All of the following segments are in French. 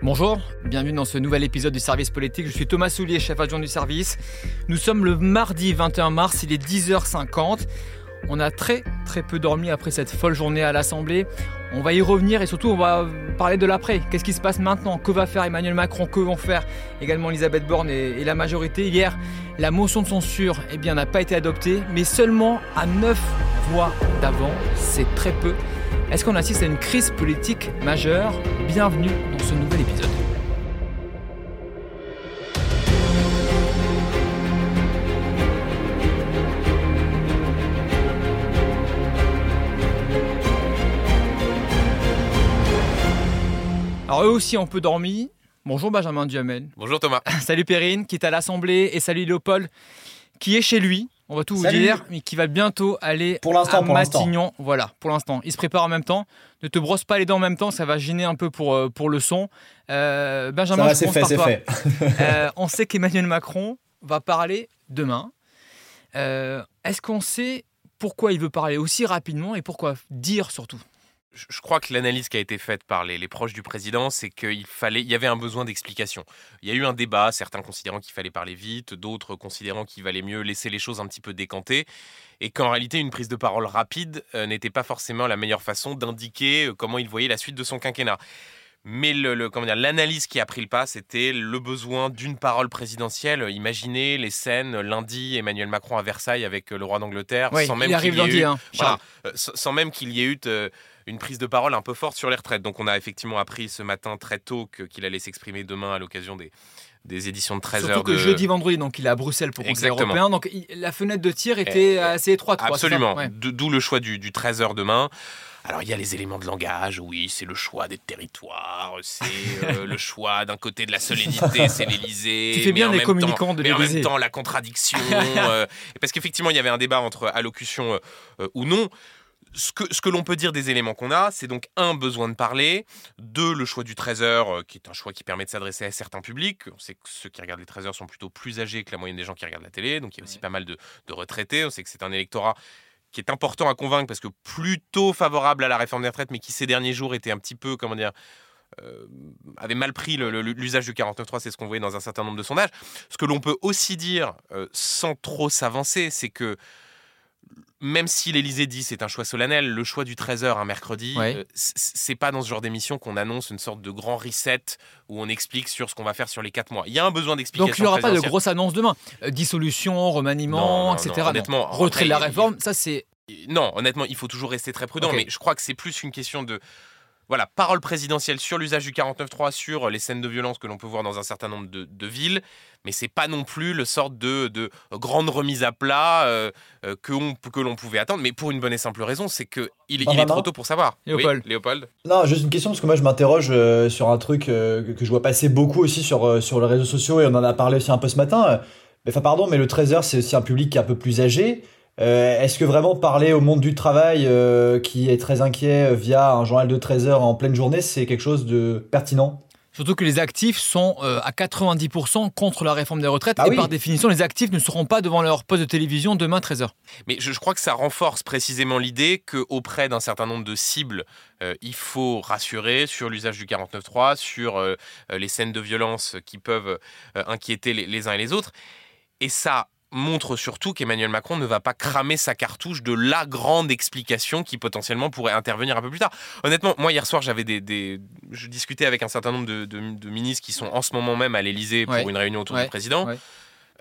Bonjour, bienvenue dans ce nouvel épisode du service politique. Je suis Thomas Soulier, chef adjoint du service. Nous sommes le mardi 21 mars, il est 10h50. On a très très peu dormi après cette folle journée à l'Assemblée. On va y revenir et surtout on va parler de l'après. Qu'est-ce qui se passe maintenant? Que va faire Emmanuel Macron? Que vont faire également Elisabeth Borne et, la majorité? Hier, la motion de censure eh n'a pas été adoptée, mais seulement à 9 voix d'avant. C'est très peu. Est-ce qu'on assiste à une crise politique majeure? Bienvenue dans ce nouvel épisode. Alors eux aussi ont peu dormi. Bonjour Benjamin Duhamel. Bonjour Thomas. salut Perrine qui est à l'Assemblée et salut Léopold qui est chez lui. On va tout vous dire, mais qui va bientôt aller pour à Matignon. Voilà, pour l'instant. Il se prépare en même temps. Ne te brosse pas les dents en même temps, ça va gêner un peu pour, euh, pour le son. Euh, Benjamin, c'est fait, c'est fait. Euh, on sait qu'Emmanuel Macron va parler demain. Est-ce qu'on sait pourquoi il veut parler aussi rapidement et pourquoi dire surtout? Je crois que l'analyse qui a été faite par les, proches du président, c'est qu'il fallait, il y avait un besoin d'explication. Il y a eu un débat, certains considérant qu'il fallait parler vite, d'autres considérant qu'il valait mieux laisser les choses un petit peu décanter, et qu'en réalité une prise de parole rapide euh, n'était pas forcément la meilleure façon d'indiquer euh, comment il voyait la suite de son quinquennat. Mais le, l'analyse qui a pris le pas, c'était le besoin d'une parole présidentielle. Imaginez les scènes lundi, Emmanuel Macron à Versailles avec euh, le roi d'Angleterre, sans, même qu'il y ait eu, hein, sans même qu'il y ait eu une prise de parole un peu forte sur les retraites. Donc on a effectivement appris ce matin très tôt qu'il allait s'exprimer demain à l'occasion des, des éditions de 13 h Surtout que jeudi, vendredi, donc il est à Bruxelles pour Conseil européen. Donc la fenêtre de tir était assez étroite. Absolument. D'où le choix du, du 13 h demain. Alors il y a les éléments de langage, oui, c'est le choix des territoires, c'est euh, le choix d'un côté de la solennité, c'est l'Élysée. Tu fais bien les communicants de l'Élysée. Mais en même temps la contradiction, euh, parce qu'effectivement il y avait un débat entre allocution euh, ou non ce que, ce que l'on peut dire des éléments qu'on a, c'est donc un besoin de parler, deux le choix du 13h, euh, qui est un choix qui permet de s'adresser à certains publics. On sait que ceux qui regardent les 13h sont plutôt plus âgés que la moyenne des gens qui regardent la télé, donc il y a aussi pas mal de, retraités. On sait que c'est un électorat qui est important à convaincre parce que plutôt favorable à la réforme des retraites, mais qui ces derniers jours était un petit peu, comment dire, euh, avait mal pris l'usage du 49.3, c'est ce qu'on voyait dans un certain nombre de sondages. Ce que l'on peut aussi dire, euh, sans trop s'avancer, c'est que même si l'Elysée dit c'est un choix solennel, le choix du 13h un mercredi, euh, c'est pas dans ce genre d'émission qu'on annonce une sorte de grand reset où on explique sur ce qu'on va faire sur les 4 mois. Il y a un besoin d'explication. Donc il n'y aura pas de grosse annonce demain. Euh, dissolution, remaniement, etc. honnêtement, retrait de la réforme, ça c'est. Non, honnêtement, il faut toujours rester très prudent, mais je crois que c'est plus une question de voilà, parole présidentielle sur l'usage du 49.3, sur les scènes de violence que l'on peut voir dans un certain nombre de, villes, mais c'est pas non plus le sort de, de grande remise à plat euh, euh, que, que l'on pouvait attendre, mais pour une bonne et simple raison, c'est que il, est trop tôt pour savoir. Léopold. Léopold. Non, juste une question, parce que moi je m'interroge euh, sur un truc que, je vois passer beaucoup aussi sur, sur les réseaux sociaux, et on en a parlé aussi un peu ce matin. Enfin, pardon, mais le 13h, c'est aussi un public qui est un peu plus âgé. Euh, est-ce que vraiment parler au monde du travail euh, qui est très inquiet via un journal de 13 heures en pleine journée, c'est quelque chose de pertinent? Surtout que les actifs sont euh, à 90% contre la réforme des retraites ah et par définition, les actifs ne seront pas devant leur poste de télévision demain 13h. Mais je, crois que ça renforce précisément l'idée qu'auprès d'un certain nombre de cibles, il faut rassurer sur l'usage du 49.3, sur les scènes de violence qui peuvent inquiéter les uns et les autres. Et ça, montre surtout qu'Emmanuel Macron ne va pas cramer sa cartouche de la grande explication qui potentiellement pourrait intervenir un peu plus tard. Honnêtement, moi hier soir, j'avais des, je discutais avec un certain nombre de, ministres qui sont en ce moment même à l'Élysée pour une réunion autour du président.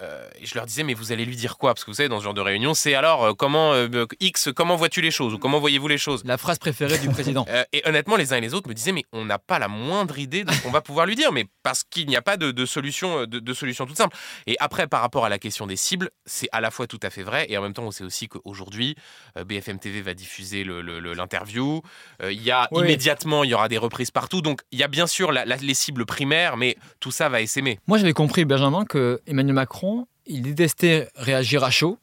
Euh, et je leur disais, mais vous allez lui dire quoi? Parce que vous savez, dans ce genre de réunion, c'est alors euh, comment euh, X, comment vois-tu les choses? Ou comment voyez-vous les choses? La phrase préférée du président. et honnêtement, les uns et les autres me disaient, mais on n'a pas la moindre idée de ce qu'on va pouvoir lui dire, mais parce qu'il n'y a pas de, solution, de, solution toute simple. Et après, par rapport à la question des cibles, c'est à la fois tout à fait vrai, et en même temps, on sait aussi qu'aujourd'hui, BFM TV va diffuser l'interview. il y a immédiatement, il y aura des reprises partout. Donc, il y a bien sûr les cibles primaires, mais tout ça va essaimer. Moi, j'avais compris, Benjamin, que Emmanuel Macron il détestait réagir à chaud.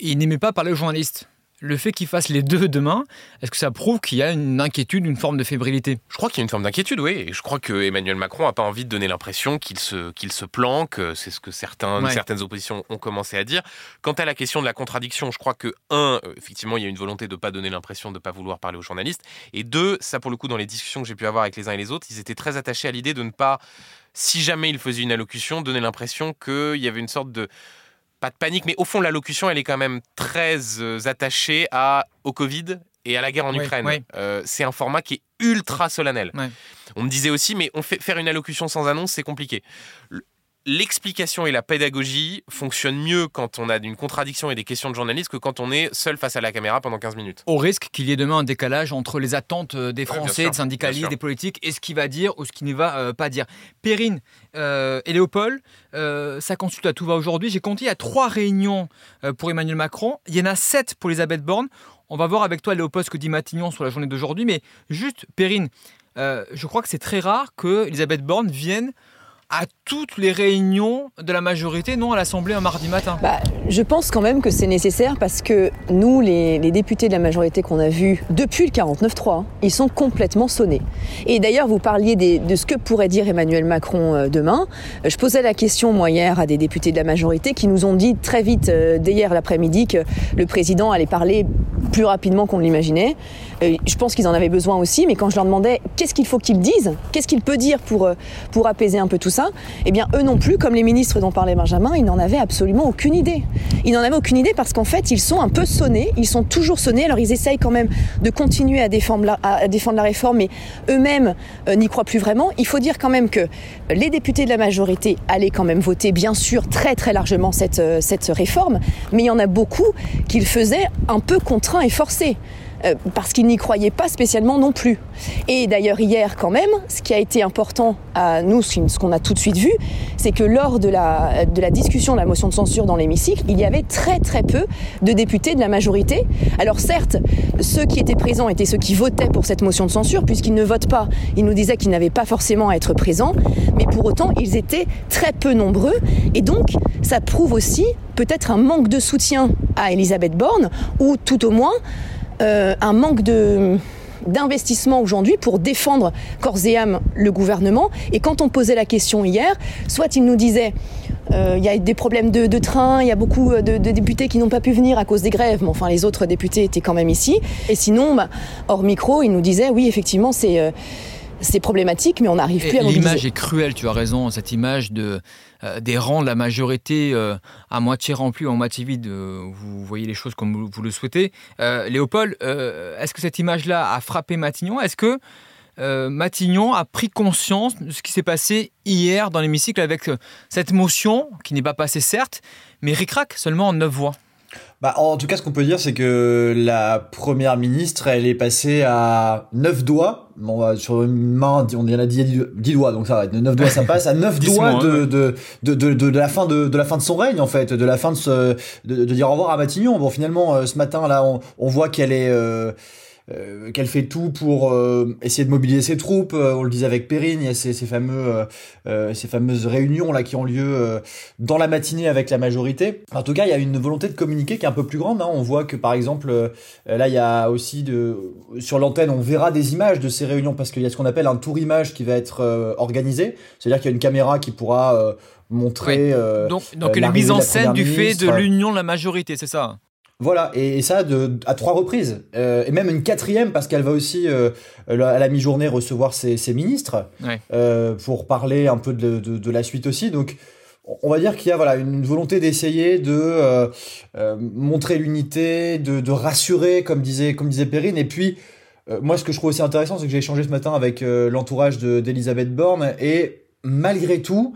il n'aimait pas parler aux journalistes. le fait qu'il fasse les deux demain, est-ce que ça prouve qu'il y a une inquiétude, une forme de fébrilité? Je crois qu'il y a une forme d'inquiétude, oui. Et je crois que Emmanuel Macron n'a pas envie de donner l'impression qu'il se, qu'il se planque. C'est ce que certains, certaines oppositions ont commencé à dire. Quant à la question de la contradiction, je crois que, un, euh, effectivement, il y a une volonté de ne pas donner l'impression de ne pas vouloir parler aux journalistes. Et deux, ça, pour le coup, dans les discussions que j'ai pu avoir avec les uns et les autres, ils étaient très attachés à l'idée de ne pas, si jamais il faisait une allocution, donner l'impression qu'il y avait une sorte de pas de panique, mais au fond, l'allocution, elle est quand même très euh, attachée à, au Covid et à la guerre en Ukraine. Euh, c'est un format qui est ultra solennel. On me disait aussi, mais on fait, faire une allocution sans annonce, c'est compliqué l'explication et la pédagogie fonctionnent mieux quand on a une contradiction et des questions de journalistes que quand on est seul face à la caméra pendant 15 minutes. Au risque qu'il y ait demain un décalage entre les attentes euh, des Français, des syndicalistes, des politiques et ce qu'il va dire ou ce qu'il ne va euh, pas dire. Perrine euh, et Léopold, ça consulte à tout va aujourd'hui. J'ai compté à trois réunions pour Emmanuel Macron. Il y en a sept pour Elisabeth Borne. On va voir avec toi, Léopold, ce que dit Matignon sur la journée d'aujourd'hui. Mais juste, Perrine, je crois que c'est très rare que Elisabeth Borne vienne à toutes les réunions de la majorité, non à l'Assemblée un mardi matin. Bah, Je pense quand même que c'est nécessaire parce que nous, les, députés de la majorité qu'on a vus depuis le 49-3, ils sont complètement sonnés. Et d'ailleurs, vous parliez de ce que pourrait dire Emmanuel Macron euh, demain. Euh, je posais la question, moi, hier, à des députés de la majorité qui nous ont dit très vite, euh, dès hier l'après-midi, que le président allait parler plus rapidement qu'on l'imaginait. Je pense qu'ils en avaient besoin aussi, mais quand je leur demandais qu'est-ce qu'il faut qu'ils disent, qu'est-ce qu'il peut dire pour, pour apaiser un peu tout ça, eh bien eux non plus, comme les ministres dont parlait Benjamin, ils n'en avaient absolument aucune idée. Ils n'en avaient aucune idée parce qu'en fait, ils sont un peu sonnés, ils sont toujours sonnés, alors ils essayent quand même de continuer à défendre la, réforme, mais eux-mêmes euh, n'y croient plus vraiment. Il faut dire quand même que les députés de la majorité allaient quand même voter, bien sûr, très très largement cette, euh, cette réforme, mais il y en a beaucoup qui le faisaient un peu contraints et forcés. Euh, parce qu'ils n'y croyaient pas spécialement non plus. Et d'ailleurs hier quand même, ce qui a été important à nous, ce qu'on a tout de suite vu, c'est que lors de la, de la discussion de la motion de censure dans l'hémicycle, il y avait très très peu de députés de la majorité. Alors certes, ceux qui étaient présents étaient ceux qui votaient pour cette motion de censure, puisqu'ils ne votent pas. Ils nous disaient qu'ils n'avaient pas forcément à être présents, mais pour autant, ils étaient très peu nombreux. Et donc, ça prouve aussi peut-être un manque de soutien à Elisabeth Borne, ou tout au moins euh, un manque de d'investissement aujourd'hui pour défendre corps et âme le gouvernement. Et quand on posait la question hier, soit il nous disait euh, il y a des problèmes de, train, il y a beaucoup de, députés qui n'ont pas pu venir à cause des grèves, mais enfin les autres députés étaient quand même ici. Et sinon, bah, hors micro, il nous disait oui, effectivement, c'est euh, c'est problématique, mais on n'arrive plus à mobiliser. L'image est cruelle, tu as raison, cette image de, euh, des rangs de la majorité euh, à moitié remplis ou à moitié vides. Euh, vous voyez les choses comme vous, le souhaitez. Léopold, est-ce que cette image-là a frappé Matignon? Est-ce que Matignon a pris conscience de ce qui s'est passé hier dans l'hémicycle avec cette motion, qui n'est pas passée certes, mais ricrac seulement en neuf voix? Bah, en tout cas, ce qu'on peut dire, c'est que la première ministre, elle est passée à 9 doigts. Bon, sur une main, on en a dit 10 doigts, donc ça va. 9 doigts, ça passe à 9 doigts de, de, de, de, de, la fin de, de la fin de son règne, en fait, de la fin de ce, de, de dire au revoir à Matignon. Bon, finalement, euh, ce matin, là, on, on voit qu'elle est, euh, euh, qu'elle fait tout pour euh, essayer de mobiliser ses troupes. Euh, on le disait avec Perrine, il y a ces, ces fameux, ces fameuses réunions là qui ont lieu dans la matinée avec la majorité. En tout cas, il y a une volonté de communiquer qui est un peu plus grande. Hein. On voit que par exemple, là, il y a aussi de sur l'antenne, on verra des images de ces réunions parce qu'il y a ce qu'on appelle un tour image qui va être organisé. C'est-à-dire qu'il y a une caméra qui pourra montrer. donc, donc une mise en scène du fait de l'union de la majorité, c'est ça? Voilà, et, ça de, à trois reprises, euh, et même une quatrième parce qu'elle va aussi euh, à la mi-journée recevoir ses, ministres euh, pour parler un peu de, de, la suite aussi. Donc, on va dire qu'il y a voilà une volonté d'essayer de montrer l'unité, de, de, rassurer, comme disait comme disait Perrine. Et puis, moi, ce que je trouve aussi intéressant, c'est que j'ai échangé ce matin avec l'entourage d'Elisabeth Borne, et malgré tout,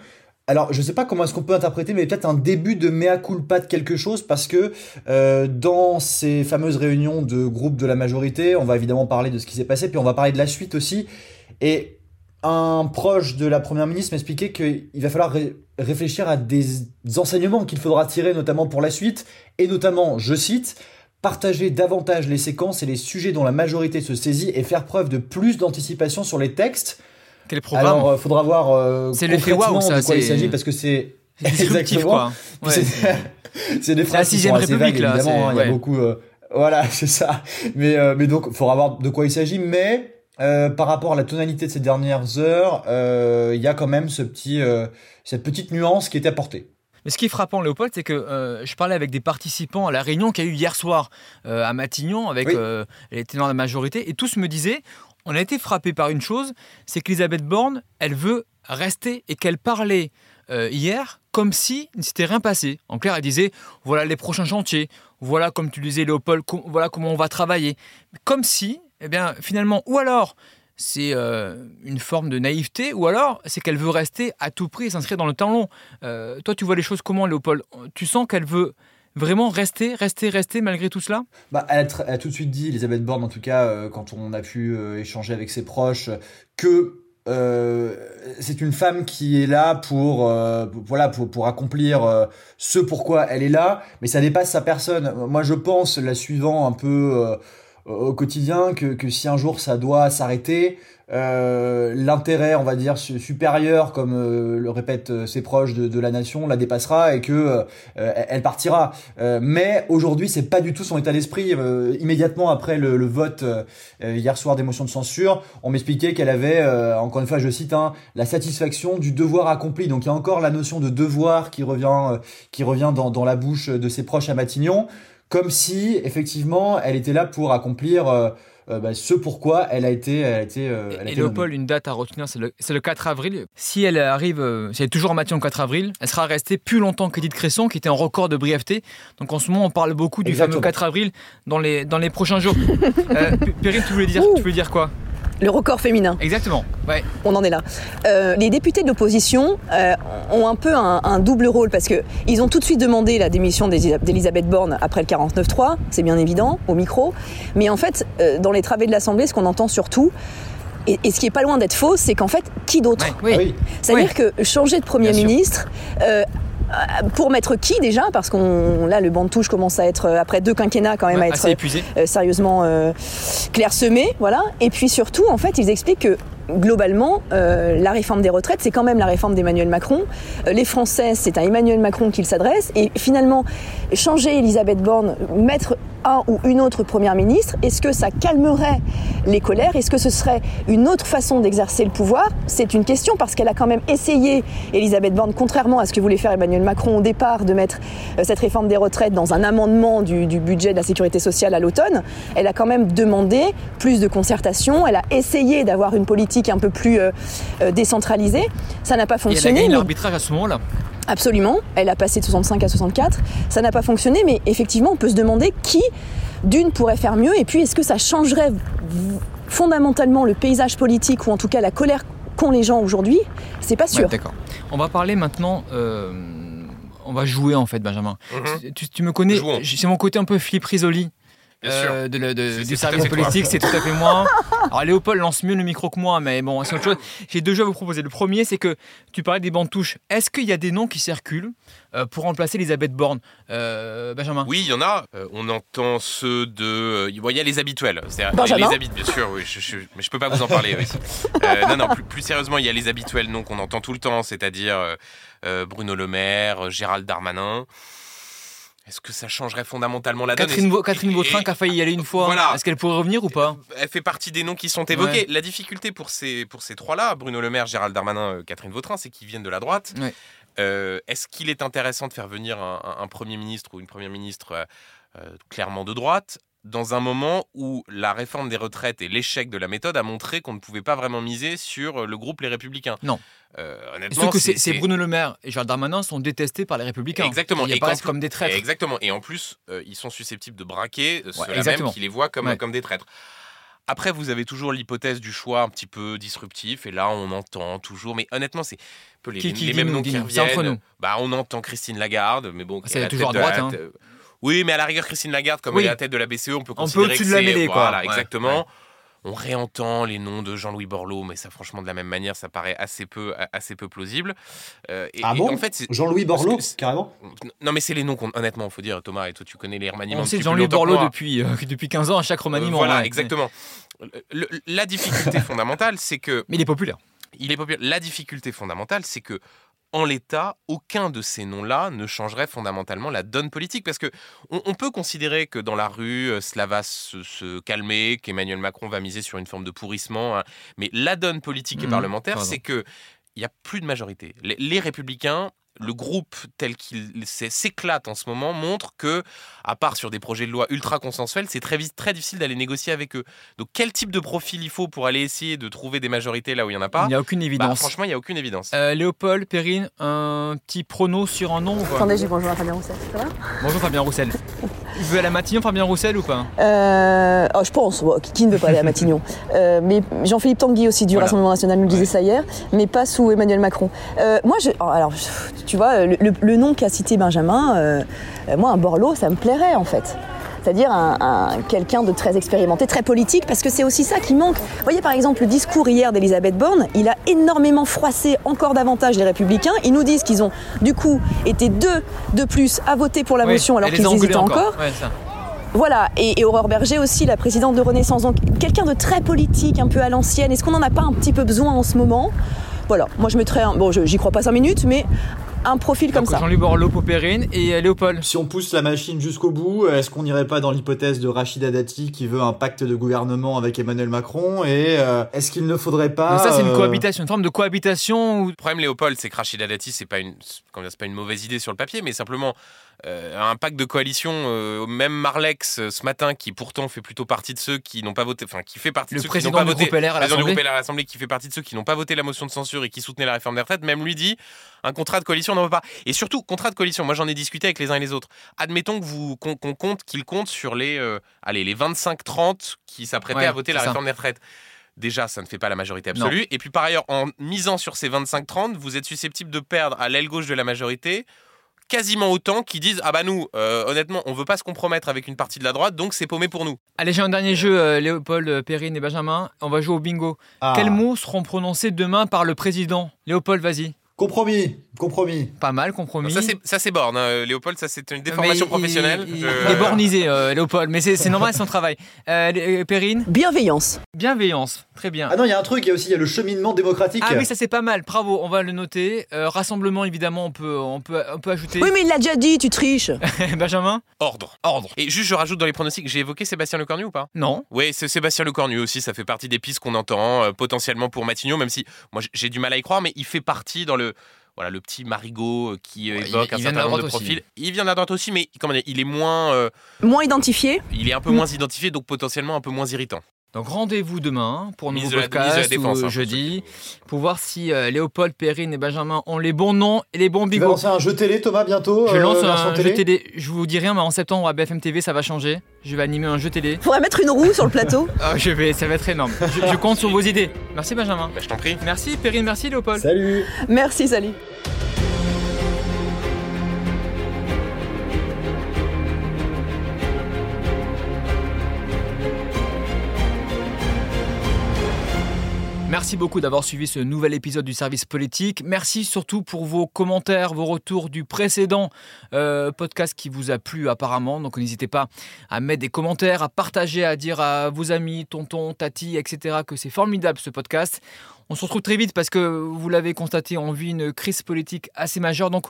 alors, je sais pas comment est-ce qu'on peut interpréter, mais peut-être un début de mea culpa de quelque chose, parce que euh, dans ces fameuses réunions de groupe de la majorité, on va évidemment parler de ce qui s'est passé, puis on va parler de la suite aussi. Et un proche de la première ministre m'expliquait qu'il va falloir réfléchir à des enseignements qu'il faudra tirer, notamment pour la suite, et notamment, je cite, partager davantage les séquences et les sujets dont la majorité se saisit et faire preuve de plus d'anticipation sur les textes quel programme Alors, il euh, faudra voir euh, c'est concrètement ça, de quoi il s'agit parce que c'est exactement. C'est des phrases qui sont assez vagues, évidemment. Hein. Il y a beaucoup. Euh, Voilà, c'est ça. Mais, mais donc, il faudra voir de quoi il s'agit. Mais euh, par rapport à la tonalité de ces dernières heures, euh, il y a quand même ce petit, euh, cette petite nuance qui est apportée. Mais ce qui est frappant, Léopold, c'est que euh, je parlais avec des participants à la réunion qu'il y a eu hier soir euh, à Matignon avec Oui. euh, les ténors de la majorité, et tous me disaient on a été frappé par une chose, c'est qu'Elisabeth Borne, elle veut rester et qu'elle parlait euh, hier comme si ne s'était rien passé. En clair, elle disait voilà les prochains chantiers, voilà comme tu disais Léopold, voilà comment on va travailler. Comme si, eh bien, finalement, ou alors c'est euh, une forme de naïveté, ou alors c'est qu'elle veut rester à tout prix et s'inscrire dans le temps long. Euh, toi, tu vois les choses comment, Léopold? Tu sens qu'elle veut vraiment rester, rester, rester malgré tout cela? Bah, elle, a tout de suite dit, Elisabeth Borne en tout cas, euh, quand on a pu euh, échanger avec ses proches, que euh, c'est une femme qui est là pour, voilà pour, accomplir ce pourquoi elle est là, mais ça dépasse sa personne. Moi, je pense, la suivant un peu au quotidien, que si un jour ça doit s'arrêter, euh, l'intérêt, on va dire, su- supérieur, comme euh, le répètent euh, ses proches de, de la nation, la dépassera et que euh, elle elle partira. Euh, mais aujourd'hui, c'est pas du tout son état d'esprit. Immédiatement après le, le vote hier soir des motions de censure, on m'expliquait qu'elle avait, encore une fois, je cite, hein, la satisfaction du devoir accompli. Donc il y a encore la notion de devoir qui revient, qui revient dans, dans la bouche de ses proches à Matignon, comme si effectivement elle était là pour accomplir. Euh, bah, ce pourquoi elle a été, elle a été, euh, elle a Et. Léopold, une date à retenir, c'est le, c'est le 4 avril. Si elle arrive, euh, si elle est toujours en le 4 avril, elle sera restée plus longtemps qu'Edith Cresson, qui était en record de brièveté. Donc en ce moment, on parle beaucoup du Exactement. fameux 4 avril dans les, dans les prochains jours. euh, Perrine, tu voulais dire, Ouh. tu voulais dire quoi? Le record féminin. Exactement. Ouais. on en est là. Euh, les députés de l'opposition euh, ont un peu un, un double rôle parce que ils ont tout de suite demandé la démission d'Elisa- d'Elisabeth Borne après le 49-3, c'est bien évident, au micro. Mais en fait, euh, dans les travées de l'Assemblée, ce qu'on entend surtout, et, et ce qui est pas loin d'être faux, c'est qu'en fait, qui d'autre? Ouais, oui. Ah oui. C'est-à-dire que changer de Premier Bien ministre, euh, pour mettre qui déjà? Parce qu'on là, le banc de touche commence à être, euh, après deux quinquennats, quand même, Ouais, à être épuisé. euh, sérieusement euh, clairsemé, voilà. Et puis surtout, en fait, ils expliquent que globalement, euh, la réforme des retraites, c'est quand même la réforme d'Emmanuel Macron. Euh, les Français, c'est à Emmanuel Macron qu'ils s'adressent. Et finalement, changer Elisabeth Borne, mettre un ou une autre première ministre, est-ce que ça calmerait les colères? Est-ce que ce serait une autre façon d'exercer le pouvoir? C'est une question parce qu'elle a quand même essayé, Elisabeth Borne, contrairement à ce que voulait faire Emmanuel Macron au départ, de mettre euh, cette réforme des retraites dans un amendement du, du budget de la sécurité sociale à l'automne. Elle a quand même demandé plus de concertation. Elle a essayé d'avoir une politique un peu plus euh, euh, décentralisée. Ça n'a pas Et elle a fonctionné. gagné mais- l'arbitrage à ce moment-là. Absolument. Elle a passé de 65 à 64. Ça n'a pas fonctionné, mais effectivement, on peut se demander qui, d'une, pourrait faire mieux, et puis est-ce que ça changerait fondamentalement le paysage politique, ou en tout cas la colère qu'ont les gens aujourd'hui? C'est pas Ouais, sûr. D'accord. On va parler maintenant. euh, on va jouer en fait, Benjamin. Mhm. Tu, tu me connais, c'est mon côté un peu Philippe Risoli. Euh, de de- du service politique, c'est tout à fait moi. Alors Léopold lance mieux le micro que moi, mais bon, c'est autre chose. J'ai deux jeux à vous proposer. Le premier, c'est que tu parlais des bandes touches. Est-ce qu'il y a des noms qui circulent euh, pour remplacer Elisabeth Borne Euh, Benjamin? Oui, il y en a. Euh, on entend ceux de. Il y a les habituels. C'est-à-dire Benjamin les habituels, bien sûr, oui. Je, je- mais je peux pas vous en parler. oui. Euh, non, non, plus, plus sérieusement, il y a les habituels noms qu'on entend tout le temps, c'est-à-dire Bruno Le Maire, Gérald Darmanin. Est-ce que ça changerait fondamentalement la donne Catherine, Vau- Catherine Vautrin qui a failli y aller une fois. Voilà. Est-ce qu'elle pourrait revenir ou pas Elle fait partie des noms qui sont évoqués. La difficulté pour ces, pour ces trois-là, Bruno Le Maire, Gérald Darmanin, euh, Catherine Vautrin, c'est qu'ils viennent de la droite. Ouais. Euh, Est-ce qu'il est intéressant de faire venir un, un- un Premier ministre ou une Première ministre euh, euh, clairement de droite? Dans un moment où la réforme des retraites et l'échec de la méthode a montré qu'on ne pouvait pas vraiment miser sur euh, le groupe Les Républicains Non. Euh, honnêtement, que c'est Bruno Le Maire et Gérald Darmanin sont détestés par les Républicains. Exactement. Il y a Et pas qu'en reste plus- comme des traîtres. Exactement. Et en plus, euh, ils sont susceptibles de braquer ceux-là même qui les voient comme, Ouais. comme des traîtres. Après, vous avez toujours l'hypothèse du choix un petit peu disruptif, et là, on entend toujours, mais honnêtement, c'est peu les, Qui- qui les dit mêmes noms qui reviennent. nous. Bah, on entend Christine Lagarde, mais bon, C'est toujours à droite, la- hein. Oui, mais à la rigueur, Christine Lagarde, comme Oui. elle est à la tête de la BCE, on peut peu considérer au-dessus que de la mêlée, quoi. Voilà, Ouais, exactement. On réentend les noms de Jean-Louis Borloo, mais ça, franchement, de la même manière, ça paraît assez peu, assez peu plausible. Euh, et, Ah et bon en fait, c'est- Jean-Louis Borloo, carrément non, mais c'est les noms qu'on. Honnêtement, il faut dire, Thomas, et toi, tu connais les remaniements. On sait Jean-Louis Borloo depuis, euh, depuis 15 ans à chaque Euh, remaniement. voilà, ouais. exactement. Le- le- la difficulté fondamentale, c'est que Mais il est populaire. il est populaire. La difficulté fondamentale, c'est que en l'état, aucun de ces noms-là ne changerait fondamentalement la donne politique. Parce que on, peut considérer que dans la rue, euh, cela va se, calmer, qu'Emmanuel Macron va miser sur une forme de pourrissement. Hein. Mais la donne politique et mmh, parlementaire, c'est que il n'y a plus de majorité. les républicains le groupe tel qu'il s'éclate en ce moment montre que, à part sur des projets de loi ultra consensuels, c'est très, très difficile d'aller négocier avec eux. Donc, quel type de profil il faut pour aller essayer de trouver des majorités là où il n'y en a pas? Il n'y a aucune évidence. Bah, franchement, il n'y a aucune évidence. Euh, Léopold, Perrine, un petit prono sur un nom Attendez, j'ai bonjour à Fabien Roussel. Ça va? Bonjour Fabien Roussel. Tu veux aller à Matignon, Fabien Roussel ou pas euh, oh, Je pense. qui ne veut pas aller à Matignon euh, Mais Jean-Philippe Tanguy aussi du Rassemblement National nous disait ça hier, mais pas sous Emmanuel Macron. moi, je, oh, alors, tu vois, le, nom qu'a cité Benjamin, euh, moi, un Borloo, ça me plairait en fait. C'est-à-dire un, quelqu'un de très expérimenté, très politique, parce que c'est aussi ça qui manque. Vous voyez par exemple le discours hier d'Elisabeth Borne, il a énormément froissé encore davantage les républicains. Ils nous disent qu'ils ont du coup été deux de plus à voter pour la motion alors qu'ils hésitaient encore. Voilà, et, Aurore Berger aussi, la présidente de Renaissance. Donc quelqu'un de très politique, un peu à l'ancienne. Est-ce qu'on n'en a pas un petit peu besoin en ce moment? Voilà, moi je mettrais, un, bon j'y crois pas 5 minutes, mais un profil comme ça. Jean-Louis Borloo, Popérine et euh, Léopold. Si on pousse la machine jusqu'au bout, est-ce qu'on n'irait pas dans l'hypothèse de Rachida Dati qui veut un pacte de gouvernement avec Emmanuel Macron Et euh, est-ce qu'il ne faudrait pas... ça c'est une euh, cohabitation, une forme de cohabitation Le problème Léopold, c'est que Rachida Dati, c'est pas, une, pas une mauvaise idée sur le papier, mais simplement un pacte de coalition, même Marlex ce matin, qui pourtant fait plutôt partie de ceux qui n'ont pas voté, enfin qui fait partie de ceux qui n'ont pas voté, à l'Assemblée, qui fait partie de ceux qui n'ont pas voté la motion de censure et qui soutenaient la réforme des retraites, même lui dit un contrat de coalition n'en veut pas. Et surtout, contrat de coalition, moi j'en ai discuté avec les uns et les autres. Admettons que vous qu'on compte qu'il compte sur les euh, allez les 25-30 qui s'apprêtaient à voter la réforme des retraites. Déjà, ça ne fait pas la majorité absolue. Et puis par ailleurs, en misant sur ces 25-30, vous êtes susceptible de perdre à l'aile gauche de la majorité quasiment autant qui disent ah bah nous euh, honnêtement on veut pas se compromettre avec une partie de la droite donc c'est paumé pour nous. Allez j'ai un dernier jeu euh, Léopold, Perrine et Benjamin on va jouer au bingo. Ah. Quels mots seront prononcés demain par le président? Léopold vas-y. Compromis, compromis. Pas mal, compromis. Ça, c'est borne, hein, Léopold, ça, c'est une déformation professionnelle. Il, est bornisé, euh, Léopold, mais c'est normal, c'est son travail. Euh, euh, Perrine Bienveillance. Bienveillance, très bien. Ah non, il y a un truc, il y a aussi il y a le cheminement démocratique. Ah oui, ça c'est pas mal, bravo, on va le noter. rassemblement, évidemment, on peut, on, peut, on peut ajouter. Oui, mais il l'a déjà dit, tu triches. Benjamin Ordre. Ordre. Et juste, je rajoute dans les pronostics, j'ai évoqué Sébastien Lecornu ou pas? Non. Oui, c'est Sébastien Lecornu aussi, ça fait partie des pistes qu'on entend, potentiellement pour Matignon, même si moi j'ai du mal à y croire, mais il fait partie dans le voilà, le petit Marigot euh, qui euh, évoque un certain nombre de profils. Il vient de la droite aussi, mais comment il est moins. Euh, moins identifié Il est un peu moins identifié, donc potentiellement un peu moins irritant. Donc rendez-vous demain pour un nouveau podcast ou hein, jeudi pour voir si Léopold, Perrine et Benjamin ont les bons noms et les bons bigots. Tu vas lancer un jeu télé Thomas bientôt Je lance un jeu télé. Je vous dis rien mais en septembre à BFM TV ça va changer. Je vais animer un jeu télé. Faudrait mettre une roue sur le plateau. Ah, je vais, ça va être énorme. Je, compte sur vos idées. Merci Benjamin. Bah, je t'en prie. Merci Perrine, merci Léopold. Salut. Merci, salut. Merci beaucoup d'avoir suivi ce nouvel épisode du service politique. Merci surtout pour vos commentaires, vos retours du précédent euh, podcast qui vous a plu apparemment. Donc n'hésitez pas à mettre des commentaires, à partager, à dire à vos amis, tonton, tati, etc. que c'est formidable ce podcast. On se retrouve très vite parce que vous l'avez constaté, on vit une crise politique assez majeure. Donc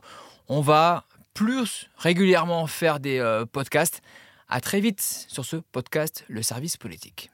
on va plus régulièrement faire des euh, podcasts. À très vite sur ce podcast, le service politique.